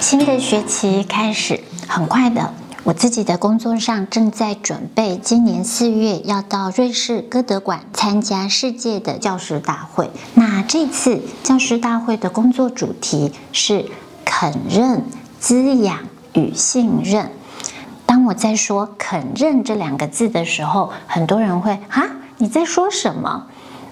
新的学期开始，很快的，我自己的工作上正在准备，今年四月要到瑞士歌德馆参加世界的教师大会。那这次教师大会的工作主题是肯认、滋养与信任。当我在说“肯认”这两个字的时候，很多人会啊，你在说什么？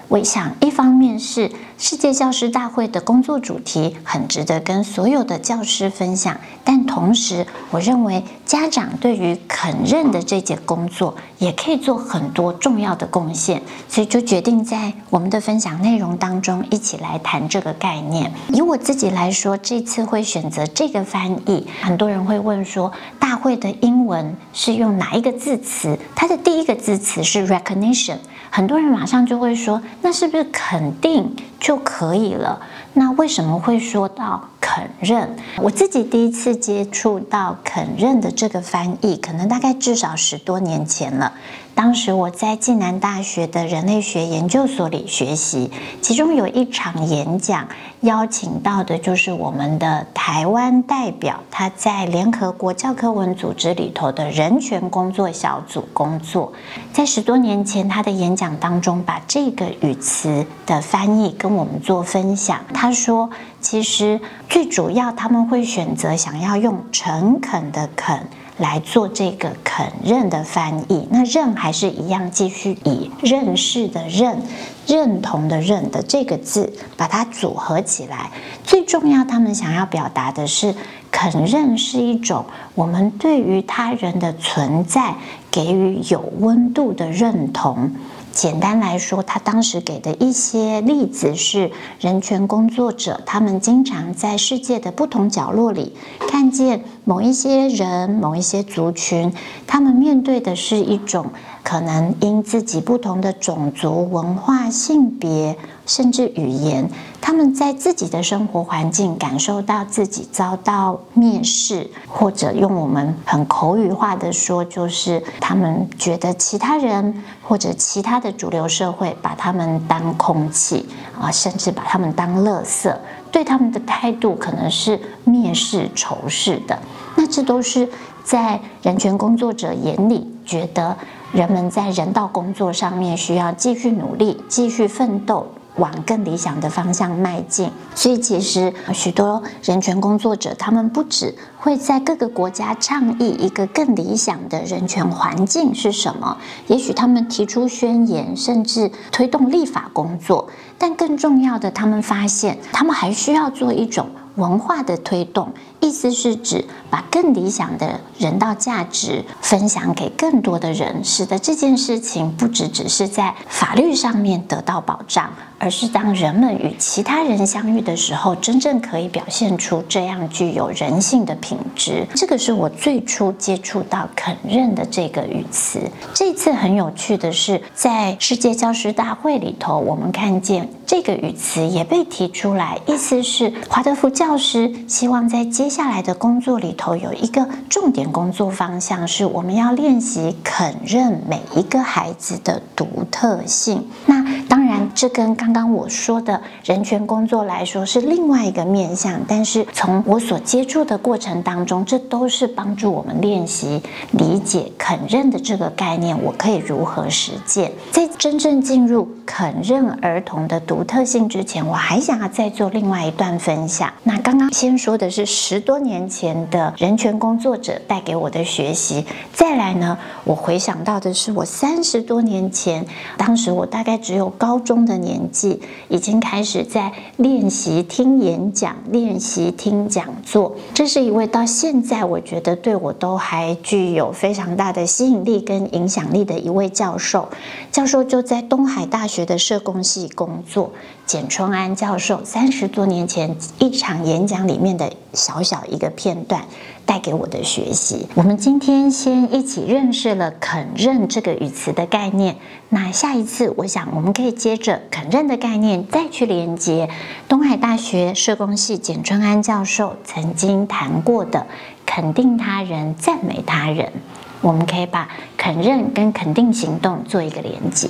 我想，一方面是世界教师大会的工作主题很值得跟所有的教师分享，但同时，我认为家长对于肯认的这节工作也可以做很多重要的贡献，所以就决定在我们的分享内容当中一起来谈这个概念。以我自己来说，这次会选择这个翻译，很多人会问说，大会的英文是用哪一个字词？它的第一个字词是 recognition。很多人马上就会说，那是不是肯定就可以了？那为什么会说到肯认？我自己第一次接触到肯认的这个翻译，可能大概至少十多年前了。当时我在暨南大学的人类学研究所里学习，其中有一场演讲，邀请到的就是我们的台湾代表，他在联合国教科文组织里头的人权工作小组工作。在十多年前，他的演讲当中，把这个语词的翻译跟我们做分享。他说，其实最主要他们会选择想要用诚恳的恳。来做这个肯认的翻译，那认还是一样，继续以认识的认、认同的认的这个字把它组合起来。最重要，他们想要表达的是，肯认是一种我们对于他人的存在给予有温度的认同。简单来说，他当时给的一些例子是人权工作者，他们经常在世界的不同角落里看见某一些人、某一些族群，他们面对的是一种可能因自己不同的种族、文化、性别，甚至语言，他们在自己的生活环境感受到自己遭到蔑视，或者用我们很口语化的说，就是他们觉得其他人或者其他的主流社会把他们当空气啊，甚至把他们当垃圾，对他们的态度可能是蔑视、仇视的。那这都是在人权工作者眼里觉得。人们在人道工作上面需要继续努力，继续奋斗，往更理想的方向迈进。所以，其实许多人权工作者，他们不只会在各个国家倡议一个更理想的人权环境是什么，也许他们提出宣言，甚至推动立法工作。但更重要的，他们发现，他们还需要做一种文化的推动。意思是指把更理想的人道价值分享给更多的人，使得这件事情不只只是在法律上面得到保障，而是当人们与其他人相遇的时候，真正可以表现出这样具有人性的品质。这个是我最初接触到“肯认”的这个语词。这次很有趣的是，在世界教师大会里头，我们看见这个语词也被提出来，意思是华德福教师希望在接接下来的工作里头有一个重点工作方向，是我们要练习肯认每一个孩子的独特性。那这跟刚刚我说的人权工作来说是另外一个面向。但是从我所接触的过程当中，这都是帮助我们练习理解肯认的这个概念。我可以如何实践？在真正进入肯认儿童的独特性之前，我还想要再做另外一段分享。那刚刚先说的是。十多年前的人权工作者带给我的学习，再来呢，我回想到的是我三十多年前，当时我大概只有高中的年纪，已经开始在练习听演讲、练习听讲座。这是一位到现在我觉得对我都还具有非常大的吸引力跟影响力的一位教授。教授就在东海大学的社工系工作。简春安教授三十多年前一场演讲里面的小小一个片段带给我的学习。我们今天先一起认识了“肯认”这个语词的概念。那下一次，我想我们可以接着“肯认”的概念再去连接东海大学社工系简春安教授曾经谈过的肯定他人、赞美他人。我们可以把“肯认”跟“肯定行动”做一个连接。